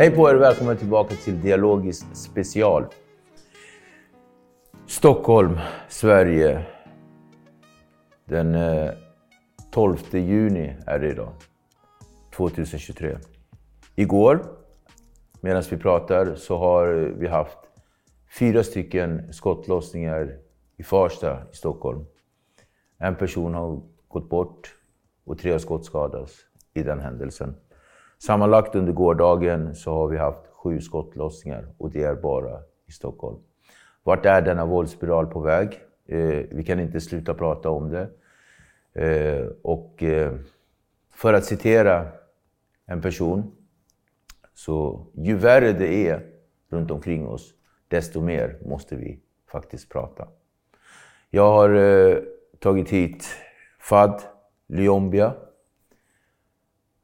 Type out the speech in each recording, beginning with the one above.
Hej på er och välkomna tillbaka till Dialogiskt special. Stockholm, Sverige. Den eh, 12 juni är det idag. 2023. Igår, medan vi pratar, så har vi haft fyra stycken skottlossningar i Farsta i Stockholm. En person har gått bort och tre har skottskadats i den händelsen. Sammanlagt under gårdagen så har vi haft sju skottlossningar och det är bara i Stockholm. Vart är denna våldsspiral på väg? Eh, vi kan inte sluta prata om det. Eh, och eh, för att citera en person, så ju värre det är runt omkring oss, desto mer måste vi faktiskt prata. Jag har eh, tagit hit Fad Lyombia,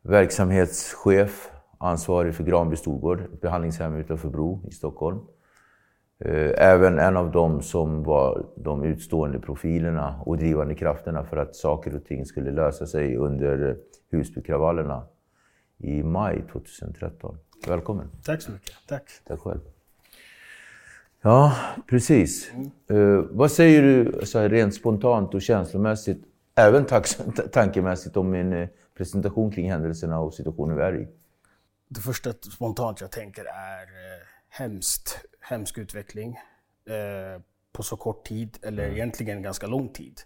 verksamhetschef, ansvarig för Granby Storgård, ett behandlingshem utanför Bro i Stockholm. Eh, även en av dem som var de utstående profilerna och drivande krafterna för att saker och ting skulle lösa sig under Husbykravallerna i maj 2013. Välkommen. Tack så mycket. Tack. Tack själv. Ja, precis. Uh, vad säger du så här, rent spontant och känslomässigt, även tankemässigt, om min uh, presentation kring händelserna och situationen vi är i? Det första spontant jag tänker är uh, hemskt, hemsk utveckling uh, på så kort tid, eller mm. egentligen ganska lång tid.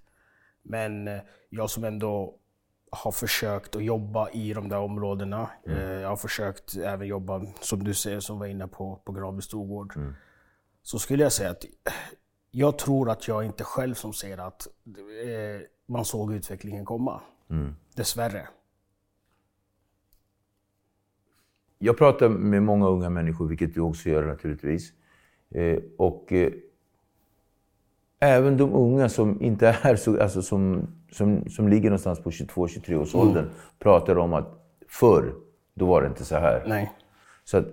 Men uh, jag som ändå har försökt att jobba i de där områdena. Mm. Jag har försökt även jobba, som du säger, som var inne på, på Granby Storgård. Mm så skulle jag säga att jag tror att jag inte själv som säger att eh, man såg utvecklingen komma. Mm. Dessvärre. Jag pratar med många unga människor, vilket du också gör naturligtvis. Eh, och eh, även de unga som inte är så, alltså som, som, som ligger någonstans på 22-23 års åldern mm. pratar om att förr, då var det inte så här. Nej. Så att,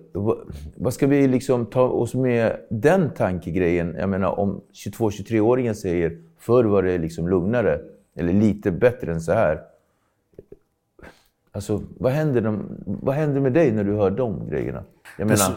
vad ska vi liksom ta oss med den tankegrejen? Jag menar om 22-23-åringen säger förr var det liksom lugnare eller lite bättre än så här. Alltså, vad händer, de, vad händer med dig när du hör de grejerna? Jag menar...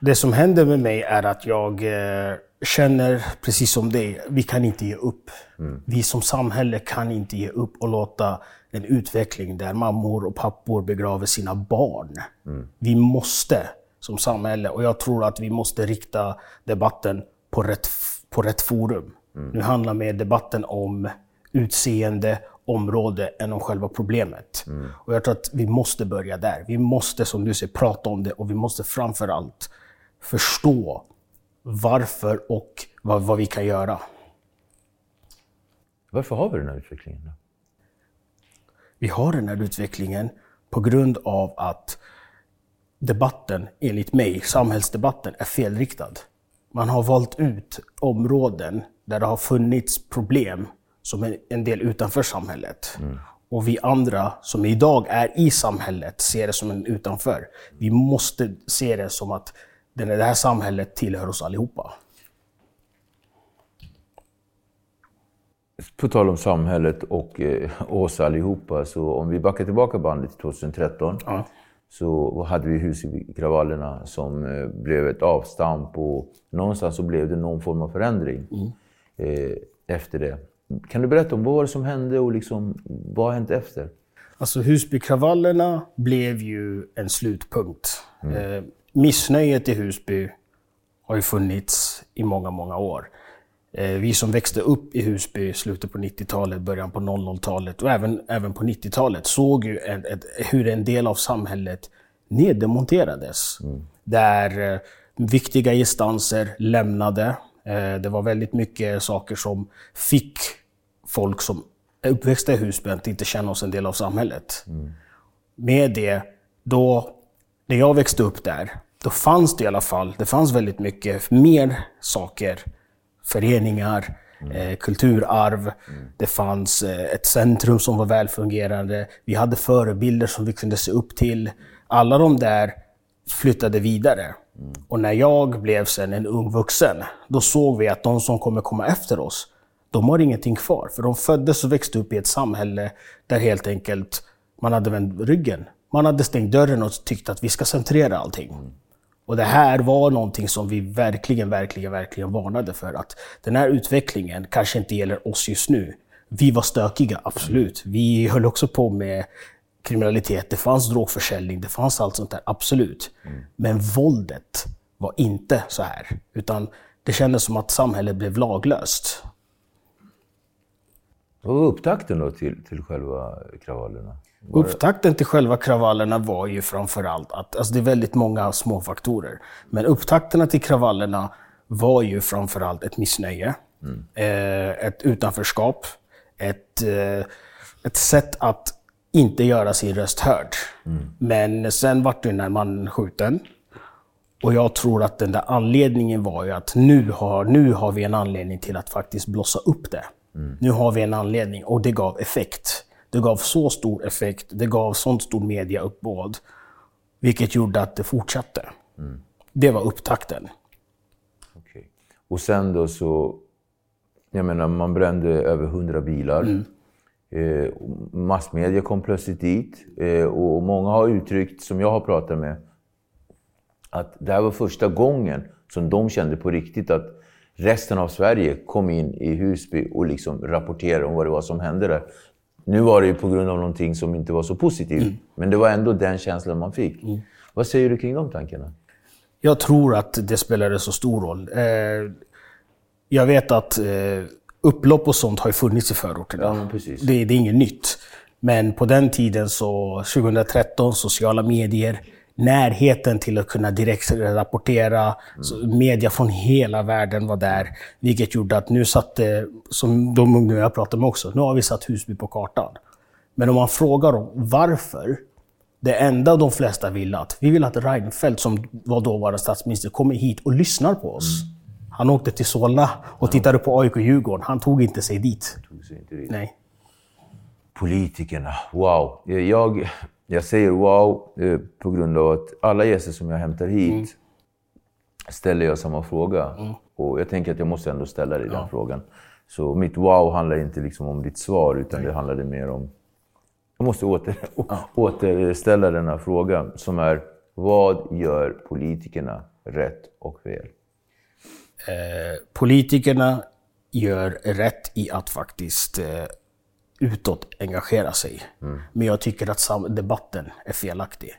det, som, händer med mig är att jag eh, känner, precis som dig, vi kan inte ge upp. Mm. Vi som samhälle kan inte ge upp och låta en utveckling där mammor och pappor begraver sina barn. Mm. Vi måste som samhälle, och jag tror att vi måste rikta debatten på rätt, på rätt forum. Mm. Nu handlar mer debatten om utseende, område än om själva problemet. Mm. Och jag tror att vi måste börja där. Vi måste, som du säger, prata om det och vi måste framför allt förstå varför och vad, vad vi kan göra. Varför har vi den här utvecklingen? Då? Vi har den här utvecklingen på grund av att debatten, enligt mig, samhällsdebatten, är felriktad. Man har valt ut områden där det har funnits problem som en del utanför samhället. Mm. och vi andra som idag är i samhället ser det som en utanför. Vi måste se det som att det här samhället tillhör oss allihopa. På tal om samhället och eh, oss allihopa, så om vi backar tillbaka bandet till 2013 Ja. så hade vi Husbykravallerna som eh, blev ett avstamp och någonstans så blev det någon form av förändring eh, efter det. Kan du berätta om vad var det som hände och liksom, vad har hänt efter? Alltså Husbykravallerna blev ju en slutpunkt. Eh, missnöjet i Husby har ju funnits i många, många år. Eh, vi som växte upp i Husby i slutet på 90-talet, början på 00-talet och även, även på 90-talet såg ju ett, ett, hur en del av samhället neddemonterades. Där eh, viktiga instanser lämnade. Eh, det var väldigt mycket saker som fick folk som är uppväxta i Husby att inte känna oss en del av samhället. Med det, då, när jag växte upp där, då fanns det i alla fall, det fanns väldigt mycket mer saker. Föreningar, eh, kulturarv, det fanns eh, ett centrum som var välfungerande. Vi hade förebilder som vi kunde se upp till. Alla de där flyttade vidare. Och när jag blev sen en ung vuxen, då såg vi att de som kommer komma efter oss, de har ingenting kvar. För de föddes och växte upp i ett samhälle där helt enkelt man hade vänt ryggen. Man hade stängt dörren och tyckt att vi ska centrera allting. Och det här var någonting som vi verkligen, verkligen, verkligen varnade för. Att den här utvecklingen kanske inte gäller oss just nu. Vi var stökiga, absolut. Vi höll också på med kriminalitet. Det fanns drogförsäljning, det fanns allt sånt där, absolut. Men våldet var inte så här. Utan det kändes som att samhället blev laglöst. Vad var upptakten då till, till själva kravallerna? Var Upptakten till själva kravallerna var ju framförallt att, alltså det är väldigt många små faktorer. Men upptakterna till kravallerna var ju framförallt ett missnöje, eh, ett utanförskap, ett, eh, ett sätt att inte göra sin röst hörd. Men sen vart det när man skjuten. Och jag tror att den där anledningen var ju att nu har, nu har vi en anledning till att faktiskt blossa upp det. Nu har vi en anledning och det gav effekt. Det gav så stor effekt, det gav sånt stor mediauppbåd. Vilket gjorde att det fortsatte. Det var upptakten. Okej. Och sen då så, jag menar man brände över 100 bilar. Eh, massmedia kom plötsligt dit eh, och många har uttryckt, som jag har pratat med, att det här var första gången som de kände på riktigt att resten av Sverige kom in i Husby och liksom rapporterade om vad det var som hände där. Nu var det ju på grund av någonting som inte var så positivt, men det var ändå den känslan man fick. Vad säger du kring de tankarna? Jag tror att det spelade så stor roll. Eh, jag vet att eh, upplopp och sånt har funnits i förorterna. Ja, precis. Det, det är inget nytt. Men på den tiden, så 2013, sociala medier, närheten till att kunna direkt rapportera. Så media från hela världen var där. Vilket gjorde att nu satte, som de ungdomar jag pratade med också, nu har vi satt Husby på kartan. Men om man frågar dem varför, det enda de flesta ville att, vi vill att Reinfeldt, som var dåvarande statsminister, kommer hit och lyssnar på oss. Han åkte till Solna och tittade på AIK Djurgården. Han tog inte sig dit. Så inte det- Nej. Politikerna, wow. Eh, Jag, jag säger wow eh, på grund av att alla gäster som jag hämtar hit ställer jag samma fråga. Och jag tänker att jag måste ändå ställa dig den frågan. Så mitt wow handlar inte liksom om ditt svar, utan det handlade mer om... Jag måste åter, återställa denna fråga som är vad gör politikerna rätt och fel? Politikerna gör rätt i att faktiskt eh, utåt engagera sig. Men jag tycker att debatten är felaktig.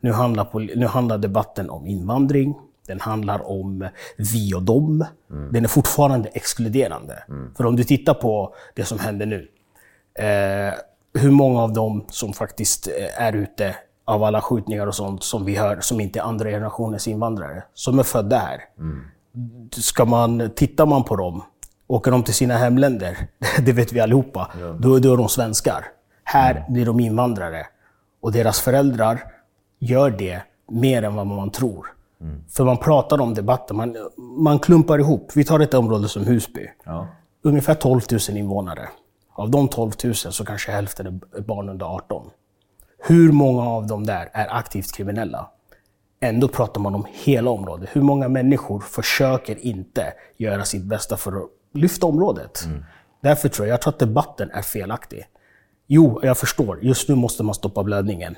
Nu handlar, nu handlar debatten om invandring, den handlar om vi och dem. Den är fortfarande exkluderande. För om du tittar på det som händer nu. Eh, hur många av dem som faktiskt eh, är ute av alla skjutningar och sånt som vi hör, som inte är andra generationens invandrare, som är födda här. Ska man, tittar man på dem, åker de till sina hemländer, det vet vi allihopa, då, då är de svenskar. Här blir de invandrare. Och deras föräldrar gör det mer än vad man tror. För man pratar om debatten, man, man klumpar ihop. Vi tar ett område som Husby. Ungefär 12 000 invånare Av de 12 000 så kanske hälften är barn under 18. Hur många av dem där är aktivt kriminella? Ändå pratar man om hela området. Hur många människor försöker inte göra sitt bästa för att lyfta området? Därför tror jag, jag tror att debatten är felaktig. Jo, jag förstår. Just nu måste man stoppa blödningen.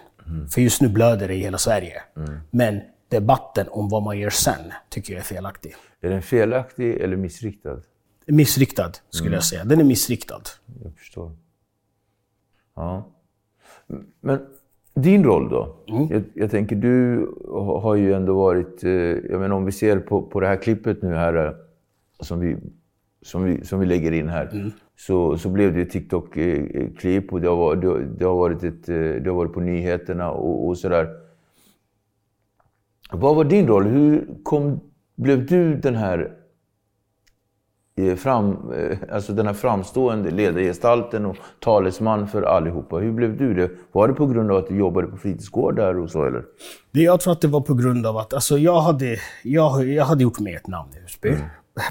För just nu blöder det i hela Sverige. Men debatten om vad man gör sen tycker jag är felaktig. Är den felaktig eller missriktad? Missriktad, skulle jag säga. Den är missriktad. Jag förstår. Ja. Men din roll då? Jag, jag tänker, du ha- har ju ändå varit... eh, Jag menar, om vi ser på, på det här klippet nu här eh, som vi, som vi, som vi lägger in här. Så, så blev det ett TikTok-klipp och det har, varit- det, har- det, har varit ett, eh, det har varit på nyheterna och, och sådär. Vad var din roll? Hur kom, blev du den här eh, fram, eh, alltså den här framstående ledargestalten och talesman för allihopa. Hur blev du det? Var det på grund av att du jobbade på fritidsgårdar och så eller? Jag tror att det var på grund av att alltså, jag, hade, jag, jag hade gjort mig ett namn i Husby.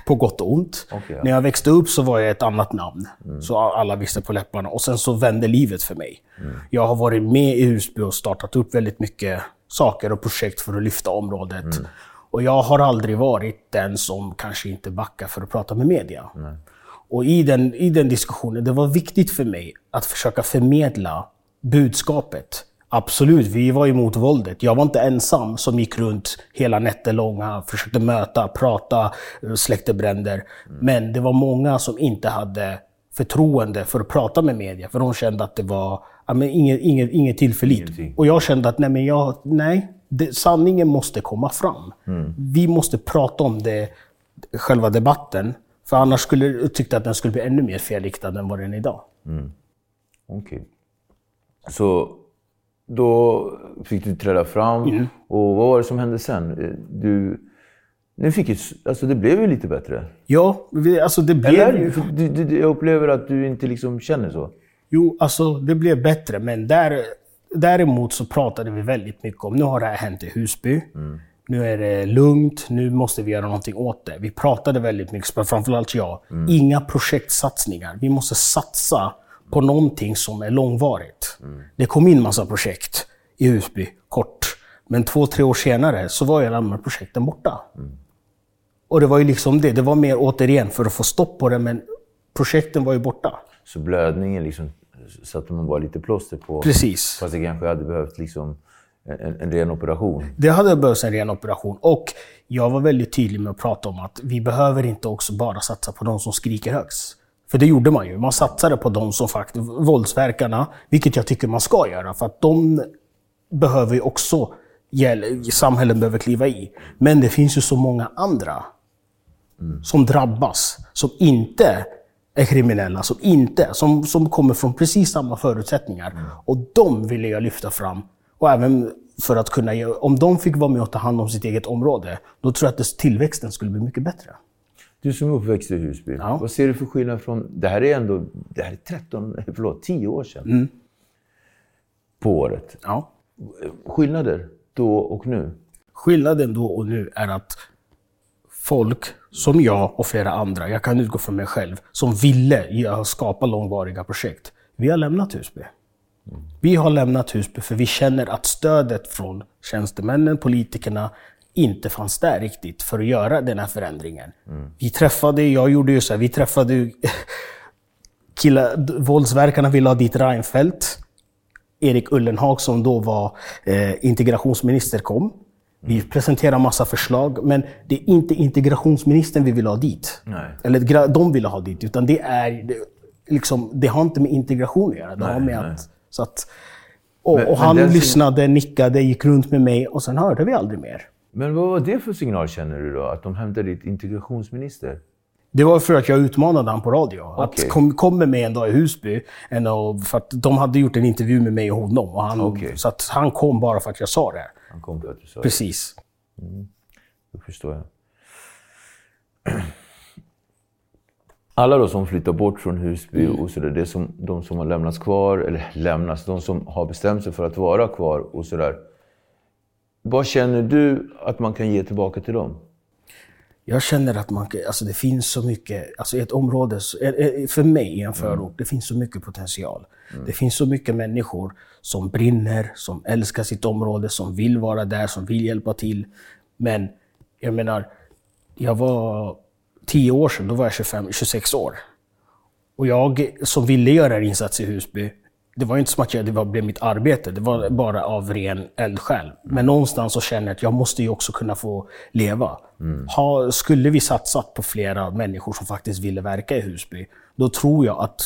På gott och ont. Ja. När jag växte upp så var jag ett annat namn. Så alla visste på läpparna. Och sen så vände livet för mig. Jag har varit med i Husby och startat upp väldigt mycket saker och projekt för att lyfta området. Och jag har aldrig varit den som kanske inte backar för att prata med media. Och i den, i den diskussionen, det var viktigt för mig att försöka förmedla budskapet. Absolut, vi var emot våldet. Jag var inte ensam som gick runt hela nätter långa, försökte möta, prata, eh, släckte bränder. Men det var många som inte hade förtroende för att prata med media, för de kände att det var ja, men inget, inget, inget tillförlit. Och jag kände att nej, men jag, nej det, sanningen måste komma fram. Vi måste prata om det, själva debatten, för annars skulle jag tyckte att den skulle bli ännu mer felriktad än vad den är idag. Okej. Så då fick du träda fram. Och vad var det som hände sen? Du, ni fick ju, alltså det blev ju lite bättre. Ja, vi- alltså det blev Eller? Du, du, jag upplever att du inte liksom känner så. Jo, alltså det blev bättre, men där, däremot så pratade vi väldigt mycket om, nu har det här hänt i Husby. Nu är det lugnt, nu måste vi göra någonting åt det. Vi pratade väldigt mycket, framförallt jag. Inga projektsatsningar. Vi måste satsa på någonting som är långvarigt. Det kom in massa projekt i Husby, kort. Men två, tre år senare så var ju alla de här projekten borta. Och det var ju liksom det. Det var mer återigen för att få stopp på det, men projekten var ju borta. Så blödningen liksom satte man bara lite plåster på. Precis. Fast det kanske hade behövt liksom en, en ren operation. Det hade behövts en ren operation. Och jag var väldigt tydlig med att prata om att vi behöver inte också bara satsa på de som skriker högst. För det gjorde man ju. Man satsade på de som faktiskt, våldsverkarna, vilket jag tycker man ska göra. För att de behöver ju också, Samhällen samhället behöver kliva i. Men det finns ju så många andra som drabbas, som inte är kriminella, som inte, som, som kommer från precis samma förutsättningar. Och de ville jag lyfta fram. Och även för att kunna, om de fick vara med och ta hand om sitt eget område, då tror jag att tillväxten skulle bli mycket bättre. Du som är uppväxt i Husby, Ja. vad ser du för skillnad från... Det här är ändå det här är 13, förlåt, 10 år sedan. Mm. På året. Ja. Skillnader då och nu? Skillnaden då och nu är att folk som jag och flera andra, jag kan utgå från mig själv, som ville skapa långvariga projekt. Vi har lämnat Husby. Vi har lämnat Husby för vi känner att stödet från tjänstemännen, politikerna, inte fanns där riktigt för att göra den här förändringen. Vi träffade, jag gjorde ju så här, vi träffade d- våldsverkarna ville ha dit Reinfeldt. Erik Ullenhag som då var eh, integrationsminister kom. Vi presenterade massa förslag, men det är inte integrationsministern vi vill ha dit. Nej. Eller de vill ha dit, utan det är liksom, det har inte med integration att göra. Det har med nej. att, så att, och, Men- och han lyssnade, nickade, gick runt med mig och sen hörde vi aldrig mer. Men vad var det för signal känner du då? Att de hämtade dit integrationsminister? Det var för att jag utmanade han på radio. Okej. Att kom, kom med mig en dag i Husby. En för att de hade gjort en intervju med mig och honom. Och han, Okej. Så att han kom bara för att jag sa det. Han kom för att du sa det. Precis. Då förstår jag. Alla då som flyttar bort från Husby och sådär, det är som, de som har lämnats kvar, eller lämnats, de som har bestämt sig för att vara kvar och sådär. Vad känner du att man kan ge tillbaka till dem? Jag känner att man, alltså det finns så mycket, alltså ett område, för mig i en förort, det finns så mycket potential. Mm. Det finns så mycket människor som brinner, som älskar sitt område, som vill vara där, som vill hjälpa till. Men jag menar, jag var tio år sedan, då var jag 25, 26 år. Och jag som ville göra en insats i Husby, det var inte som att det blev mitt arbete, det var bara av ren eldsjäl. Men någonstans så känner jag att jag måste ju också kunna få leva. Mm. Ha, skulle vi satsat på flera människor som faktiskt ville verka i Husby, då tror jag att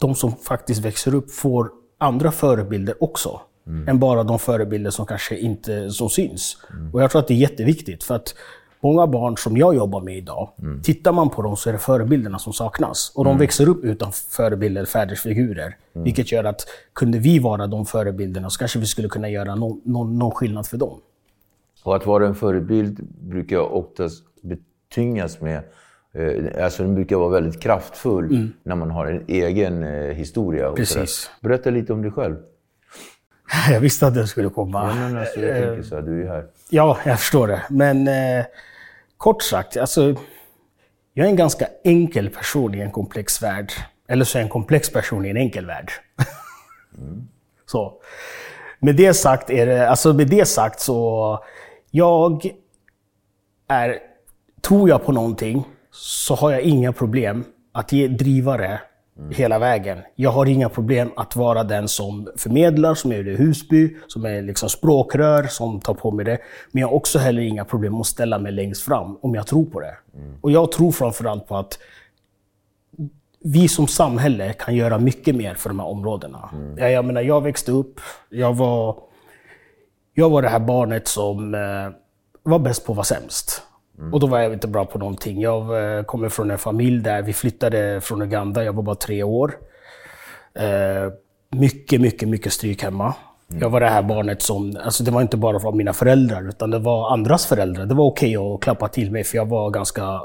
de som faktiskt växer upp får andra förebilder också. Mm. Än bara de förebilder som kanske inte som syns. Mm. Och jag tror att det är jätteviktigt. För att många barn som jag jobbar med idag, mm. tittar man på dem så är det förebilderna som saknas. Och de mm. växer upp utan förebilder, fädersfigurer. Mm. Vilket gör att kunde vi vara de förebilderna så kanske vi skulle kunna göra någon, någon, någon skillnad för dem. Och att vara en förebild brukar oftast betyngas med eh, Alltså den brukar vara väldigt kraftfull mm. när man har en egen eh, historia. Precis. Berätta lite om dig själv. Jag visste att den skulle komma. Ja, men alltså, jag tänker så här, du är ju här. Ja, jag förstår det. Men eh, kort sagt, alltså, jag är en ganska enkel person i en komplex värld. Eller så är jag en komplex person i en enkel värld. Mm. så. Med det sagt, är det, alltså med det sagt så, jag är, tror jag på någonting så har jag inga problem att ge, driva det Mm. hela vägen. Jag har inga problem att vara den som förmedlar, som är i Husby, som är liksom språkrör, som tar på mig det. Men jag har också heller inga problem att ställa mig längst fram om jag tror på det. Mm. Och jag tror framförallt på att vi som samhälle kan göra mycket mer för de här områdena. Mm. Jag, jag menar, jag växte upp, jag var, jag var det här barnet som eh, var bäst på att vara sämst. Mm. Och då var jag inte bra på någonting. Jag eh, kommer från en familj där vi flyttade från Uganda, jag var bara tre år. Eh, mycket, mycket, mycket stryk hemma. Mm. Jag var det här barnet som, alltså det var inte bara från mina föräldrar, utan det var andras föräldrar. Det var okej okay att klappa till mig, för jag var ganska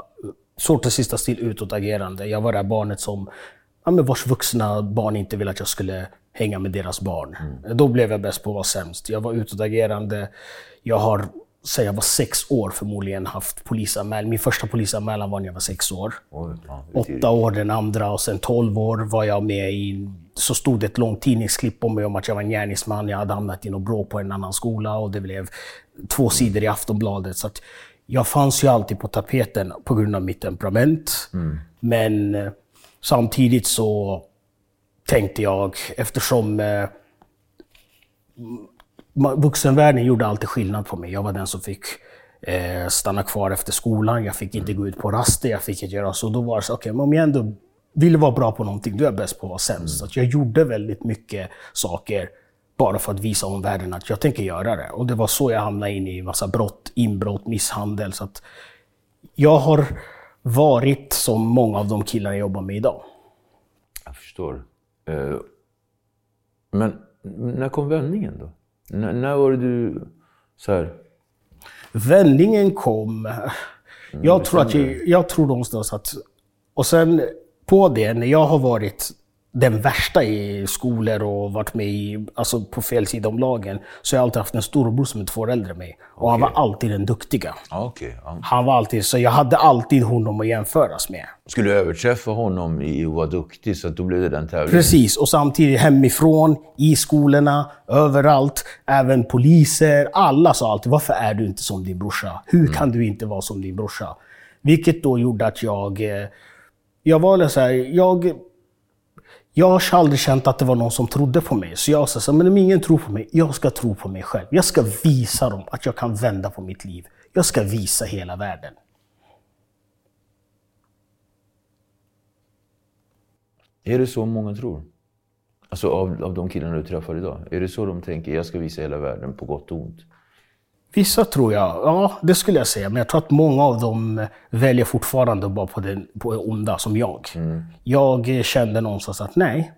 svårt att sitta still utåtagerande. Jag var det här barnet som, ja, men vars vuxna barn inte ville att jag skulle hänga med deras barn. Mm. Då blev jag bäst på att vara sämst. Jag var utåtagerande. Jag har sen jag var sex år förmodligen haft polisanmälan. Min första polisanmälan var när jag var sex år. Oj, ja, Åtta år den andra och sen tolv år var jag med i... Så stod det ett långt tidningsklipp om mig om att jag var en gärningsman. Jag hade hamnat i något bråk på en annan skola och det blev två sidor i Aftonbladet. Så jag fanns ju alltid på tapeten på grund av mitt temperament. Mm. Men eh, samtidigt så tänkte jag, eftersom eh, vuxenvärlden gjorde alltid skillnad på mig. Jag var den som fick eh, stanna kvar efter skolan. Jag fick inte gå ut på raster. Jag fick inte göra så. Då var det så, okej, okay, om jag ändå ville vara bra på någonting, då är jag bäst på att vara sämst. Mm. Så jag gjorde väldigt mycket saker bara för att visa omvärlden att jag tänker göra det. Och det var så jag hamnade in i massa brott, inbrott, misshandel. Så att jag har varit som många av de killar jag jobbar med idag. Jag förstår. Uh, men när kom vändningen då? N när var det du... Så här? Vändningen kom... Mm, jag, tror att jag, jag tror någonstans att... Och sen på det, när jag har varit den värsta i skolor och varit med i, alltså på fel sida om lagen, så har jag alltid haft en storbror som är två år äldre än mig. Och okay. han var alltid den duktiga. Okay. Um. Han var alltid, så jag hade alltid honom att jämföras med. Skulle du överträffa honom i att vara duktig, så då blev det den tävlingen? Precis, och samtidigt hemifrån, i skolorna, överallt. Även poliser, alla sa alltid, varför är du inte som din brorsa? Hur mm. kan du inte vara som din brorsa? Vilket då gjorde att jag, eh, jag var så här, jag jag har aldrig känt att det var någon som trodde på mig. Så jag sa, men om ingen tror på mig, jag ska tro på mig själv. Jag ska visa dem att jag kan vända på mitt liv. Jag ska visa hela världen. Är det så många tror? Alltså av, av de killarna du träffar idag? Är det så de tänker, jag ska visa hela världen på gott och ont? Vissa tror jag, ja det skulle jag säga. Men jag tror att många av dem väljer fortfarande bara på det, på det onda som jag. Mm. Jag kände någonstans att nej,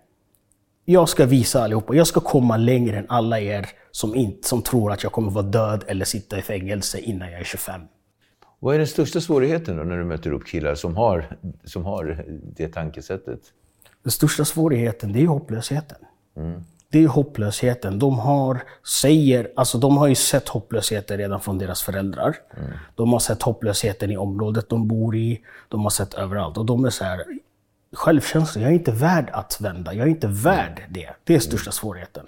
jag ska visa allihopa. Jag ska komma längre än alla er som, inte, som tror att jag kommer vara död eller sitta i fängelse innan jag är 25. Vad är den största svårigheten då när du möter upp killar som har, som har det tankesättet? Den största svårigheten, det är hopplösheten. Mm. Det är hopplösheten. De har, säger, alltså de har ju sett hopplösheten redan från deras föräldrar. De har sett hopplösheten i området de bor i. De har sett överallt. Och de är så här, självkänsla, jag är inte värd att vända. Jag är inte värd det. Det är största svårigheten.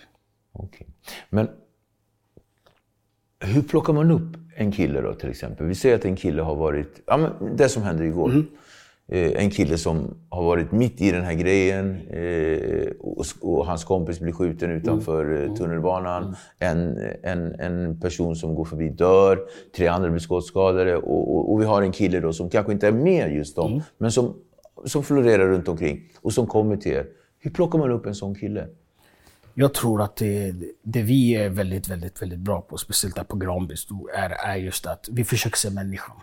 Okej. Men hur plockar man upp en kille då till exempel? Vi säger att en kille har varit, ja men det som hände igår. Eh, en kille som har varit mitt i den här grejen eh, och, hans kompis blir skjuten utanför eh, tunnelbanan. En, en, en person som går förbi dör, tre andra blir skottskadade och, och, och vi har en kille då som kanske inte är med just dem, men som, som florerar runt omkring och som kommer till er. Hur plockar man upp en sån kille? Jag tror att det, det vi är väldigt, väldigt, väldigt bra på, speciellt där på Granbys, är, är just att vi försöker se människan.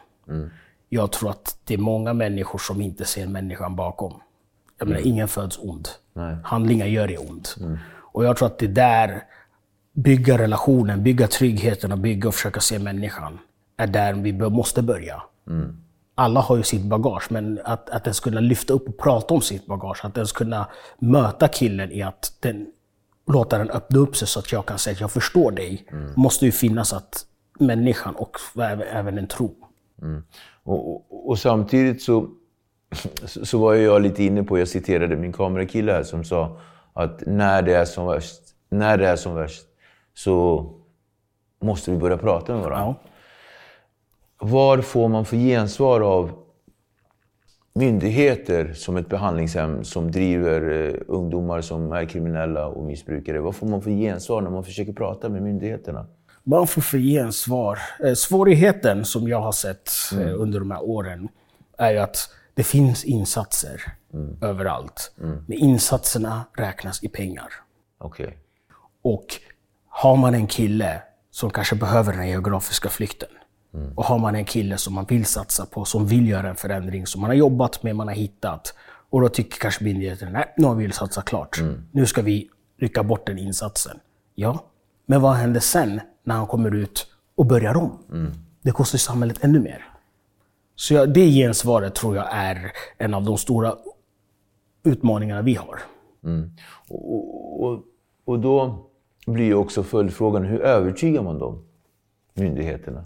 Jag tror att det är många människor som inte ser människan bakom. Jag menar, ingen föds ond. Handlingar gör det ont. Och jag tror att det där, bygga relationen, bygga tryggheten och bygga och försöka se människan, är där vi måste börja. Alla har ju sitt bagage, men att, att ens kunna lyfta upp och prata om sitt bagage, att ens kunna möta killen i att den, låta den öppna upp sig så att jag kan säga att jag förstår dig, måste ju finnas att människan och även även en tro. Och, och, och samtidigt så, så var jag lite inne på, jag citerade min kamerakille här som sa att när det är som värst, när det är som värst så måste vi börja prata med varandra. Ja. Vad får man för gensvar av myndigheter som ett behandlingshem som driver eh, ungdomar som är kriminella och missbrukare? Vad får man för gensvar när man försöker prata med myndigheterna? Man får för gensvar. Eh, svårigheten som jag har sett eh, under de här åren är att det finns insatser överallt. Men insatserna räknas i pengar. Okej. Och har man en kille som kanske behöver den geografiska flykten och har man en kille som man vill satsa på, som vill göra en förändring, som man har jobbat med, man har hittat. Och då tycker kanske myndigheten, nej, nu har vi satsat klart. Nu ska vi rycka bort den insatsen. Ja, men vad händer sen när han kommer ut och börjar om? Det kostar samhället ännu mer. Så jag, det gensvaret tror jag är en av de stora utmaningarna vi har. Mm. Och, och, och då blir ju också följdfrågan, hur övertygar man dem? Myndigheterna?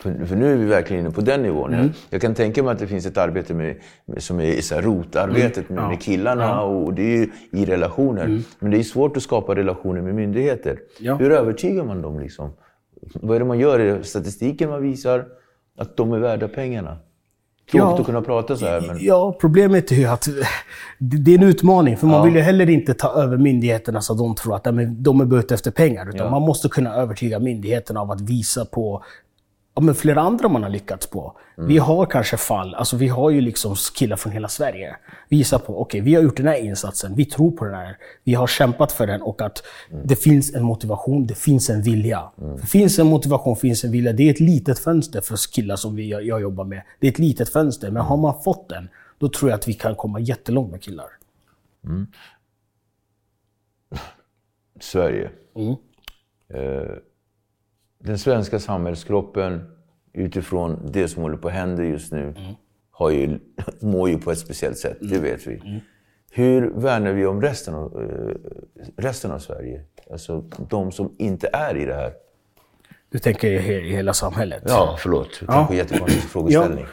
För, för nu är vi verkligen inne på den nivån. Jag, jag kan tänka mig att det finns ett arbete med, med, som är så här rotarbetet med, med killarna och det är ju i relationer. Men det är svårt att skapa relationer med myndigheter. Ja. Hur övertygar man dem? Liksom? Vad är det man gör? Är det statistiken man visar att de är värda pengarna? Tråkigt Ja. att kunna prata så här, men... Ja, problemet är ju att det är en utmaning. För man Ja. vill ju heller inte ta över myndigheterna så att de tror att ja, de är bara ute efter pengar. Utan Ja. man måste kunna övertyga myndigheterna av att visa på ja, men flera andra man har lyckats på. Mm. Vi har kanske fall, alltså vi har ju liksom killar från hela Sverige. Visa på, okej, vi har gjort den här insatsen, vi tror på den här, vi har kämpat för den och att Mm. det finns en motivation, det finns en vilja. För finns en motivation, finns en vilja. Det är ett litet fönster för killar som vi, jag, jag jobbar med. Det är ett litet fönster, men har man fått den, då tror jag att vi kan komma jättelångt med killar. Sverige. Eh, den svenska samhällskroppen utifrån det som håller på att hända just nu har ju, mår ju på ett speciellt sätt, det vet vi. Hur värnar vi om resten av, eh, resten av Sverige? Alltså de som inte är i det här. Du tänker i he- i hela samhället? Ja, förlåt. Kanske jättekonstig frågeställning.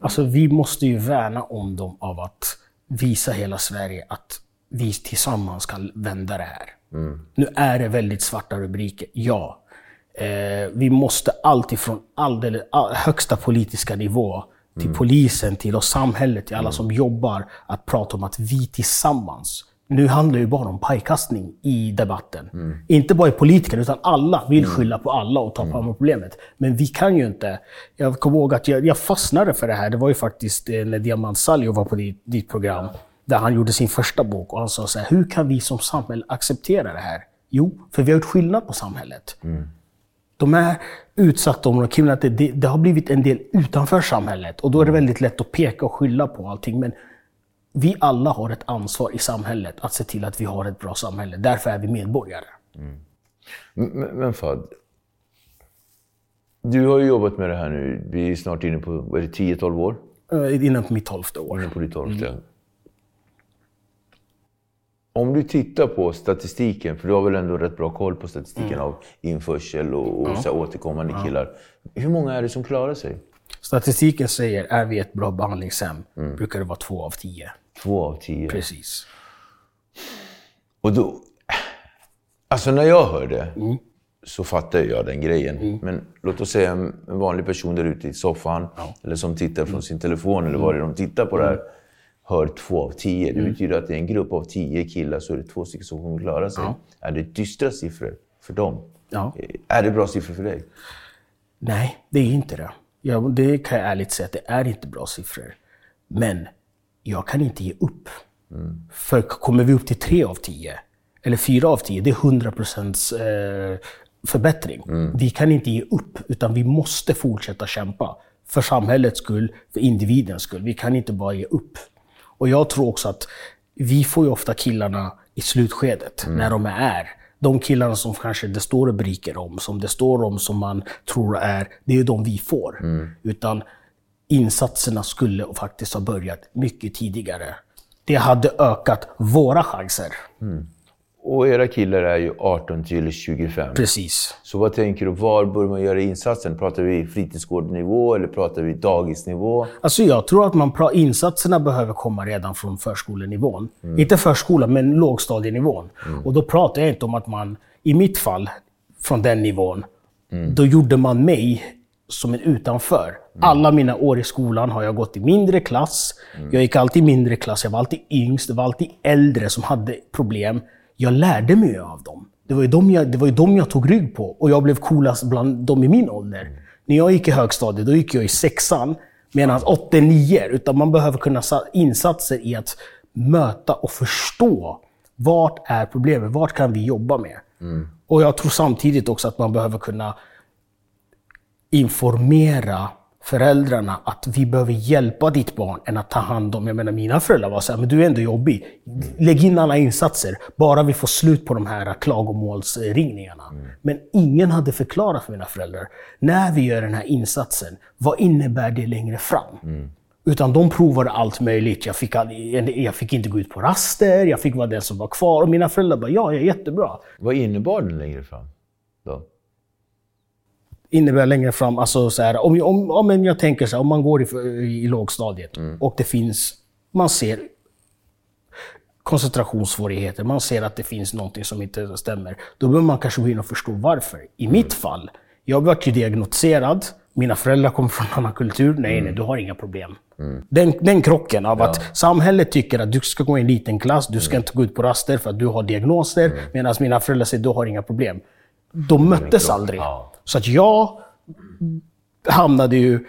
Alltså, vi måste ju värna om dem av att visa hela Sverige att vi tillsammans kan vända det här. Nu är det väldigt svarta rubriker, ja. Eh, vi måste alltifrån alldeles, all, högsta politiska nivå till polisen, till oss samhället, till alla som jobbar, att prata om att vi tillsammans nu handlar det ju bara om pajkastning i debatten. Inte bara i politikerna, utan alla vill skylla på alla och ta på problemet. Men vi kan ju inte. Jag kommer ihåg att jag, jag fastnade för det här. Det var ju faktiskt eh, när Diamant Saljo var på ditt, ditt program. Där han gjorde sin första bok och han sa så här, hur kan vi som samhälle acceptera det här? Jo, för vi har gjort skillnad på samhället. De är utsatta områden, kriminalitet, det, det har blivit en del utanför samhället. Och då är det väldigt lätt att peka och skylla på allting. Men vi alla har ett ansvar i samhället att se till att vi har ett bra samhälle. Därför är vi medborgare. Men, men Fad, du har ju jobbat med det här nu. Vi är snart inne på vad är det, 10-12 år. Eh, Innan mitt tolfte år. Inne på ditt tolfte. Om du tittar på statistiken, för du har väl ändå rätt bra koll på statistiken av införsel och, och så här återkommande killar. Hur många är det som klarar sig? Statistiken säger, är vi ett bra behandlingshem, brukar det vara två av tio. Två av tio. Precis. Och då... Alltså när jag hör det så fattar jag den grejen. Men låt oss säga en vanlig person där ute i soffan eller som tittar från sin telefon eller vad det är de tittar på det här. Hör två av tio. Det betyder att det är en grupp av tio killar så är det två stycken som kommer klara sig. Är det dystra siffror för dem? Ja. Är det bra siffror för dig? Nej, det är inte det. Ja, det kan jag ärligt säga att det är inte bra siffror. Men jag kan inte ge upp. För kommer vi upp till tre av tio, eller fyra av tio, det är 100 procents eh, förbättring. Vi kan inte ge upp, utan vi måste fortsätta kämpa. För samhällets skull, för individens skull. Vi kan inte bara ge upp. Och jag tror också att vi får ju ofta killarna i slutskedet, när de är de killarna som kanske det står rubriker om, som det står om, som man tror är, det är ju de vi får. Utan insatserna skulle faktiskt ha börjat mycket tidigare. Det hade ökat våra chanser. Och era killar är ju 18 till 25. Precis. Så vad tänker du, var bör man göra insatsen? Pratar vi fritidsgårdsnivå eller pratar vi dagisnivå? Alltså jag tror att man pra- insatserna behöver komma redan från förskolenivån. Inte förskolan, men lågstadienivån. Och då pratar jag inte om att man, i mitt fall, från den nivån, då gjorde man mig som en utanför. Alla mina år i skolan har jag gått i mindre klass. Jag gick alltid i mindre klass. Jag var alltid yngst. Det var alltid äldre som hade problem. Jag lärde mig av dem. Det var, ju dem jag, det var ju dem jag tog rygg på. Och jag blev coolast bland dem i min ålder. När jag gick i högstadiet, då gick jag i sexan. Medan 8 9 Utan man behöver kunna sa insatser i att möta och förstå. Vart är problemet? Vart kan vi jobba med? Och jag tror samtidigt också att man behöver kunna informera föräldrarna att vi behöver hjälpa ditt barn än att ta hand om... Jag menar, mina föräldrar var så här, men du är ändå jobbig. Lägg in alla insatser, bara vi får slut på de här klagomålsringningarna. Men ingen hade förklarat för mina föräldrar, när vi gör den här insatsen, vad innebär det längre fram? Utan de provade allt möjligt. Jag fick, aldrig- jag fick inte gå ut på raster, jag fick vara den som var kvar. Och mina föräldrar bara, ja, jag är jättebra. Vad innebar den längre fram? Då? Innebär längre fram, alltså så här, om, om, om jag tänker så här, om man går i, i lågstadiet och det finns, man ser koncentrationssvårigheter, man ser att det finns någonting som inte stämmer. Då behöver man kanske gå in och förstå varför. I mitt fall, jag vart ju diagnostiserad, mina föräldrar kommer från en annan kultur. Nej, nej, du har inga problem. Den, den krocken av att samhället tycker att du ska gå i en liten klass, du ska inte gå ut på raster för att du har diagnoser, medan mina föräldrar säger att du har inga problem. De möttes aldrig. Så att jag hamnade ju...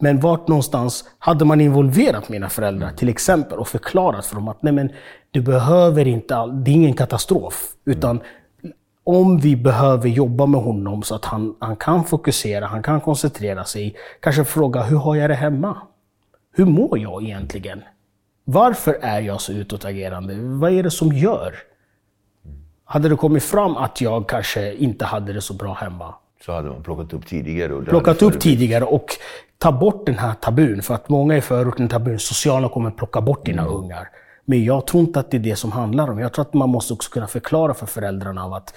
Men vart någonstans hade man involverat mina föräldrar till exempel och förklarat för dem att nej men, du behöver inte, all, det är ingen katastrof. Utan om vi behöver jobba med honom så att han, han kan fokusera, han kan koncentrera sig. Kanske fråga, hur har jag det hemma? Hur mår jag egentligen? Varför är jag så utåtagerande? Vad är det som gör? Hade det kommit fram att jag kanske inte hade det så bra hemma, Så hade man plockat upp tidigare. Och plockat upp tidigare och ta bort den här tabun. För att många i förorten tabun, sociala kommer plocka bort dina ungar. Men jag tror inte att det är det som handlar om. Jag tror att man måste också kunna förklara för föräldrarna av att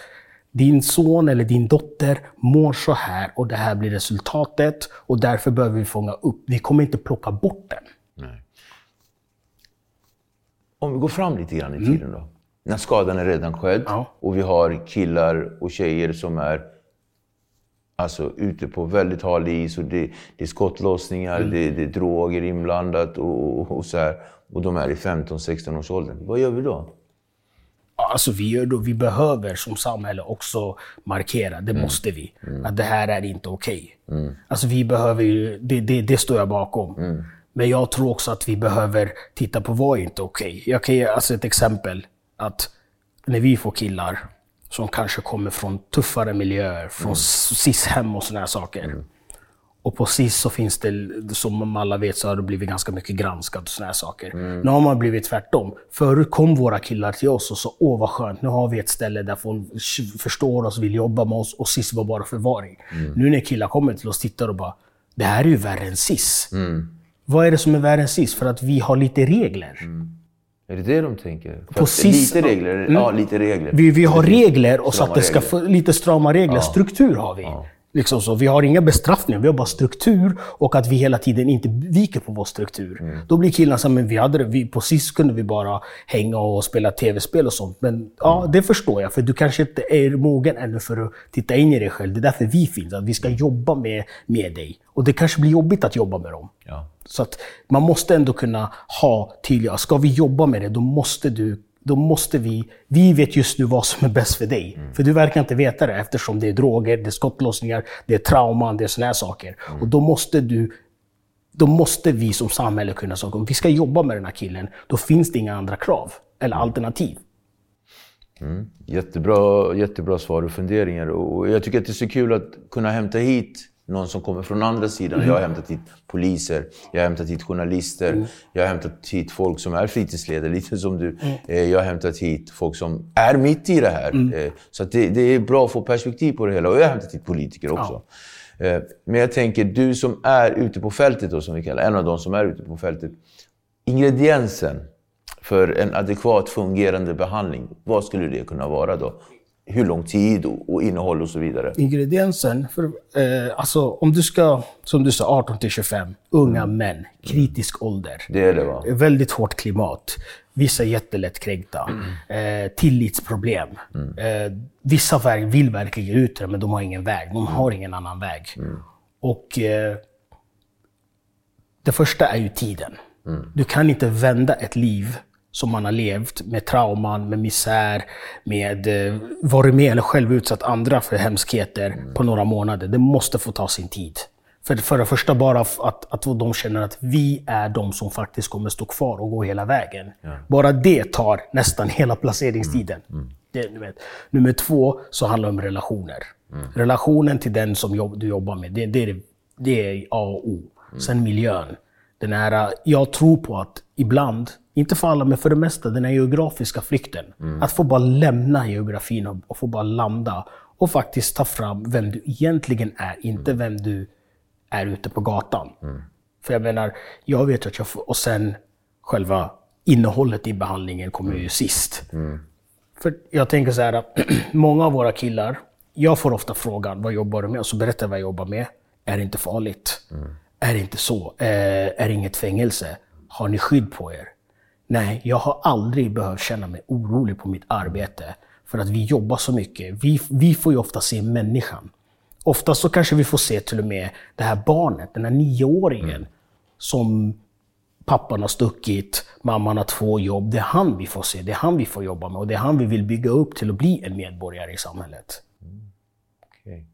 din son eller din dotter mår så här och det här blir resultatet och därför behöver vi fånga upp. Vi kommer inte plocka bort den. Om vi går fram lite grann i tiden då. När skadan är redan skedd Ja. och vi har killar och tjejer som är alltså, ute på väldigt hal is och det, det är skottlossningar, det, det är droger inblandat och, och, och så här. Och de är i 15-16 års åldern. Vad gör vi då? Alltså vi, gör då, vi behöver som samhälle också markera, det måste vi, att det här är inte okej. Alltså vi behöver ju, det, det, det står jag bakom. Men jag tror också att vi behöver titta på vad är inte okej. Jag kan ge alltså ett exempel, att när vi får killar som kanske kommer från tuffare miljöer, från SIS-hem och sådana saker. Och på SIS så finns det, som alla vet, så har det blivit ganska mycket granskat och såna här saker. Nu har man blivit tvärtom. Förut kom våra killar till oss och sa åh vad skönt, nu har vi ett ställe där folk förstår oss, vill jobba med oss och SIS var bara förvaring. Nu när killar kommer till oss tittar och bara, det här är ju värre än SIS. Vad är det som är värre än SIS? För att vi har lite regler. Är det det de tänker? För sis- lite regler? Mm. Ja, lite regler. Vi, vi har regler och så att det ska få lite strama regler. Struktur har vi. Liksom så. Vi har inga bestraffningar, vi har bara struktur och att vi hela tiden inte viker på vår struktur. Mm. Då blir killarna som, men vi hade det, vi, på sist kunde vi bara hänga och spela tv-spel och sånt. Men ja, Mm. det förstår jag, för du kanske inte är mogen ännu för att titta in i dig själv. Det är därför vi finns, att vi ska jobba med, med dig. Och det kanske blir jobbigt att jobba med dem. Ja. Så att man måste ändå kunna ha tydliga, ska vi jobba med det, då måste du då måste vi, vi vet just nu vad som är bäst för dig. För du verkar inte veta det eftersom det är droger, det är skottlossningar, det är trauman, det är såna här saker. Och då måste du, då måste vi som samhälle kunna säga om vi ska jobba med den här killen, då finns det inga andra krav eller alternativ. Jättebra, jättebra svar och funderingar. Och jag tycker att det är så kul att kunna hämta hit någon som kommer från andra sidan. Jag har hämtat hit poliser, jag har hämtat hit journalister, jag har hämtat hit folk som är fritidsledare, lite som du. Eh, Jag har hämtat hit folk som är mitt i det här. Eh, Så det, det är bra att få perspektiv på det hela. Och jag har hämtat hit politiker också. Eh, Men jag tänker, du som är ute på fältet, då, som vi kallar en av de som är ute på fältet. Ingrediensen för en adekvat fungerande behandling, vad skulle det kunna vara då? Hur lång tid och, innehåll och så vidare? Ingrediensen, för, eh, alltså om du ska, som du sa, 18 till 25, unga män, kritisk ålder. Det är det va? Väldigt hårt klimat. Vissa är jättelätt kränkta. Eh, tillitsproblem. Eh, vissa väg, vill verkligen ut det, men de har ingen väg. De har ingen annan väg. Och eh, det första är ju tiden. Du kan inte vända ett liv som man har levt med trauman, med misär, med eh, varit med eller själv utsatt andra för hemskheter på några månader. Det måste få ta sin tid. För, för det första bara att, att de känner att vi är de som faktiskt kommer stå kvar och gå hela vägen. Bara det tar nästan hela placeringstiden. Det, du vet. Nummer två så handlar det om relationer. Relationen till den som jobb, du jobbar med, det, det, är, det är A och O. Sen miljön. Den här, jag tror på att ibland, inte för alla men för det mesta, den här geografiska flykten. Att få bara lämna geografin och, och få bara landa och faktiskt ta fram vem du egentligen är, inte vem du är ute på gatan. För jag menar, jag vet att jag får, och sen själva innehållet i behandlingen kommer ju sist. För jag tänker så här, att många av våra killar, jag får ofta frågan, vad jobbar du med? Och så berättar jag vad jag jobbar med. Är det inte farligt? Är det inte så? Eh, är det inget fängelse? Har ni skydd på er? Nej, jag har aldrig behövt känna mig orolig på mitt arbete. För att vi jobbar så mycket. Vi, vi får ju ofta se människan. Ofta så kanske vi får se till och med det här barnet, den här nioåringen, som pappan har stuckit, mamman har två jobb. Det är han vi får se, det är han vi får jobba med och det är han vi vill bygga upp till att bli en medborgare i samhället. Okej.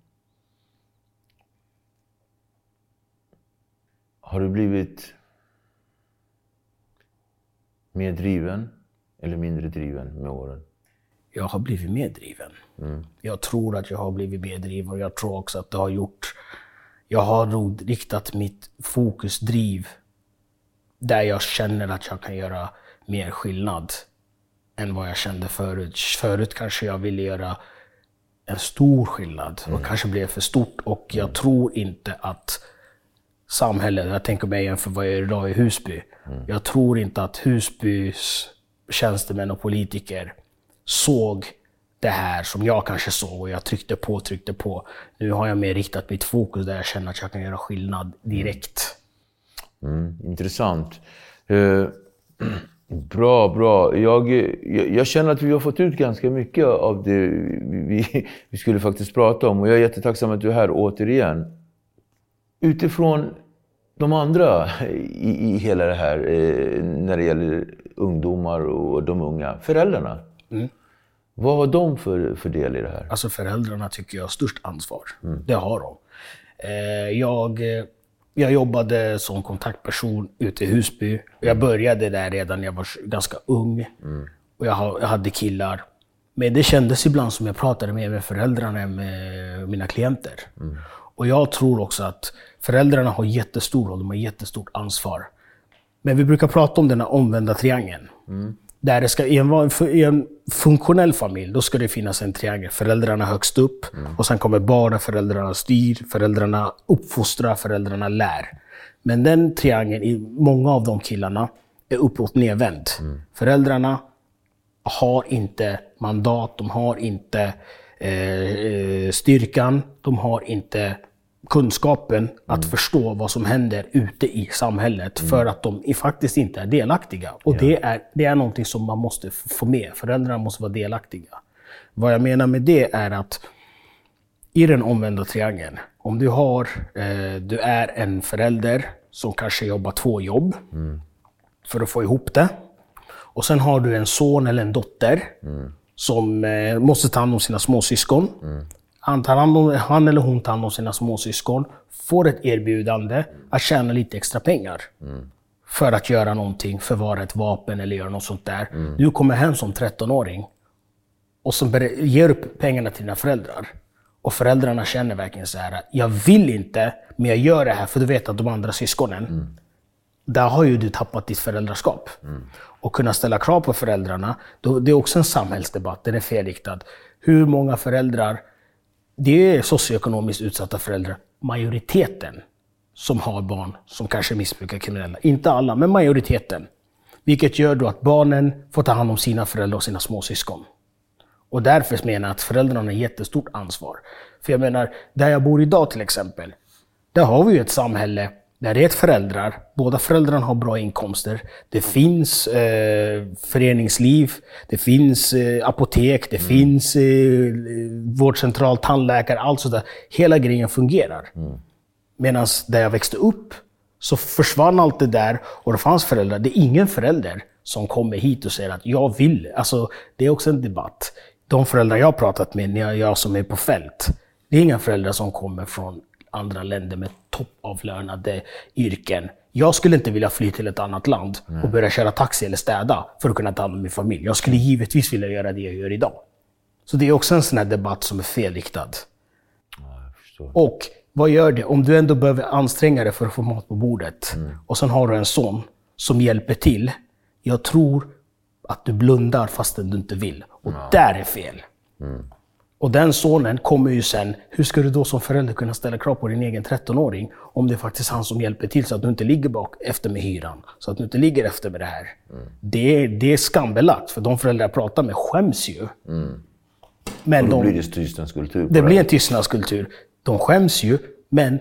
Har du blivit mer driven eller mindre driven med åren? Jag har blivit mer driven. Jag tror att jag har blivit mer driven och jag tror också att det har gjort... Jag har nog riktat mitt fokus, driv, där jag känner att jag kan göra mer skillnad än vad jag kände förut. Förut kanske jag ville göra en stor skillnad och kanske blev för stort. Och jag tror inte att samhället, jag tänker mig jämför vad jag gör idag i Husby. Jag tror inte att Husbys tjänstemän och politiker såg det här som jag kanske såg och jag tryckte på, tryckte på. Nu har jag mer riktat mitt fokus där jag känner att jag kan göra skillnad direkt. Mm, intressant. Eh, bra, bra. Jag, jag, jag känner att vi har fått ut ganska mycket av det vi, vi skulle faktiskt prata om. Och jag är jättetacksam att du är här återigen. Utifrån de andra i, i hela det här, eh, när det gäller ungdomar och de unga, föräldrarna. Vad har de för, för del i det här? Alltså föräldrarna tycker jag har störst ansvar. Det har de. Eh, Jag, eh, jag jobbade som kontaktperson ute i Husby. Jag började där redan när jag var ganska ung. Och jag jag hade killar. Men det kändes ibland som jag pratade mer med föräldrarna än med mina klienter. Och jag tror också att föräldrarna har jättestor roll, de har jättestort ansvar. Men vi brukar prata om den här omvända triangeln. Där det ska, i, en, I en funktionell familj då ska det finnas en triangel. Föräldrarna högst upp och sen kommer barnen, föräldrarna styr, föräldrarna uppfostrar, föräldrarna lär. Men den triangeln, i många av de killarna, är uppåt nedvänd. Föräldrarna har inte mandat, de har inte eh, eh styrkan, de har inte kunskapen att förstå vad som händer ute i samhället för att de faktiskt inte är delaktiga. Och det, är, det är någonting som man måste få med. Föräldrarna måste vara delaktiga. Vad jag menar med det är att i den omvända triangeln, om du, har, eh, du är en förälder som kanske jobbar två jobb för att få ihop det. Och sen har du en son eller en dotter som eh, måste ta hand om sina småsyskon. Han, tar hand om, han eller hon tar hand om sina småsyskon, får ett erbjudande att tjäna lite extra pengar. För att göra någonting, förvara ett vapen eller göra något sånt där. Du kommer hem som 13-åring och så ger upp pengarna till dina föräldrar. Och föräldrarna känner verkligen så här, jag vill inte, men jag gör det här för du vet att de andra syskonen, där har ju du tappat ditt föräldraskap. Och kunna ställa krav på föräldrarna, då, det är också en samhällsdebatt, den är felriktad. Hur många föräldrar, det är socioekonomiskt utsatta föräldrar, majoriteten som har barn som kanske missbrukar kriminella. Inte alla, men majoriteten. Vilket gör då att barnen får ta hand om sina föräldrar och sina småsyskon. Och därför menar jag att föräldrarna har ett jättestort ansvar. För jag menar, där jag bor idag till exempel, där har vi ju ett samhälle där det är ett föräldrar, båda föräldrarna har bra inkomster. Det finns eh, föreningsliv, det finns eh, apotek, det finns eh, vårdcentral, tandläkare, allt sådär. Hela grejen fungerar. Medan där jag växte upp så försvann allt det där och det fanns föräldrar. Det är ingen förälder som kommer hit och säger att jag vill. Alltså, det är också en debatt. De föräldrar jag har pratat med, när jag som är på fält, det är inga föräldrar som kommer från andra länder med toppavlönade yrken. Jag skulle inte vilja fly till ett annat land och börja köra taxi eller städa för att kunna ta hand om min familj. Jag skulle givetvis vilja göra det jag gör idag. Så det är också en sån här debatt som är felriktad. Och vad gör det? Om du ändå behöver anstränga dig för att få mat på bordet och sen har du en son som hjälper till. Jag tror att du blundar fastän du inte vill. Och där är fel. Och den sonen kommer ju sen, hur ska du då som förälder kunna ställa krav på din egen 13-åring om det är faktiskt han som hjälper till så att du inte ligger bak efter med hyran, så att du inte ligger efter med det här. Det, är, det är skambelagt, för de föräldrar jag pratar med skäms ju. Men Och då de, blir det tystnadskultur det det. blir en tystnadskultur. De skäms ju, men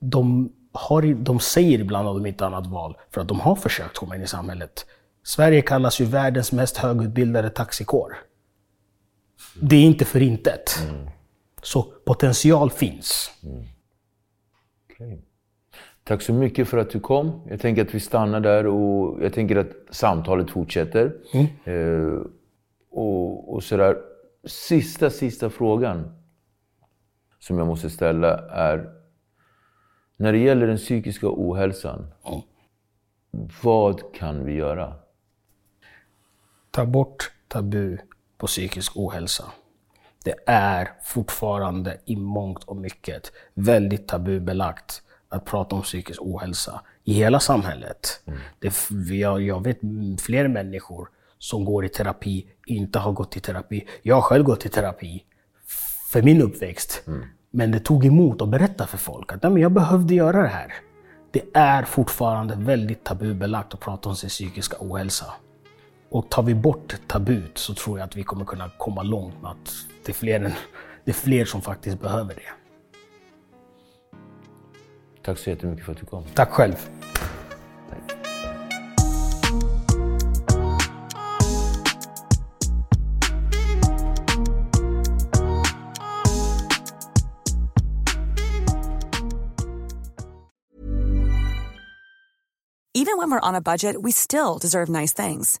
de, har, de säger ibland att de inte har annat val, för att de har försökt komma in i samhället. Sverige kallas ju världens mest högutbildade taxikår. Det är inte för intet. Så potential finns. Okej. Tack så mycket för att du kom. Jag tänker att vi stannar där och jag tänker att samtalet fortsätter. Eh, och, och sådär. Sista, sista frågan som jag måste ställa är när det gäller den psykiska ohälsan. Vad kan vi göra? Ta bort tabu på psykisk ohälsa. Det är fortfarande i mångt och mycket väldigt tabubelagt att prata om psykisk ohälsa i hela samhället. Det, jag, jag vet fler människor som går i terapi, inte har gått i terapi. Jag har själv gått i terapi för min uppväxt. Men det tog emot att berätta för folk att Nej, jag behövde göra det här. Det är fortfarande väldigt tabubelagt att prata om sin psykiska ohälsa. Och tar vi bort tabut så tror jag att vi kommer kunna komma långt med att det är fler, än, det är fler som faktiskt behöver det. Tack så jättemycket för att du kom. Tack själv. Even when we're on a budget, we still deserve nice things.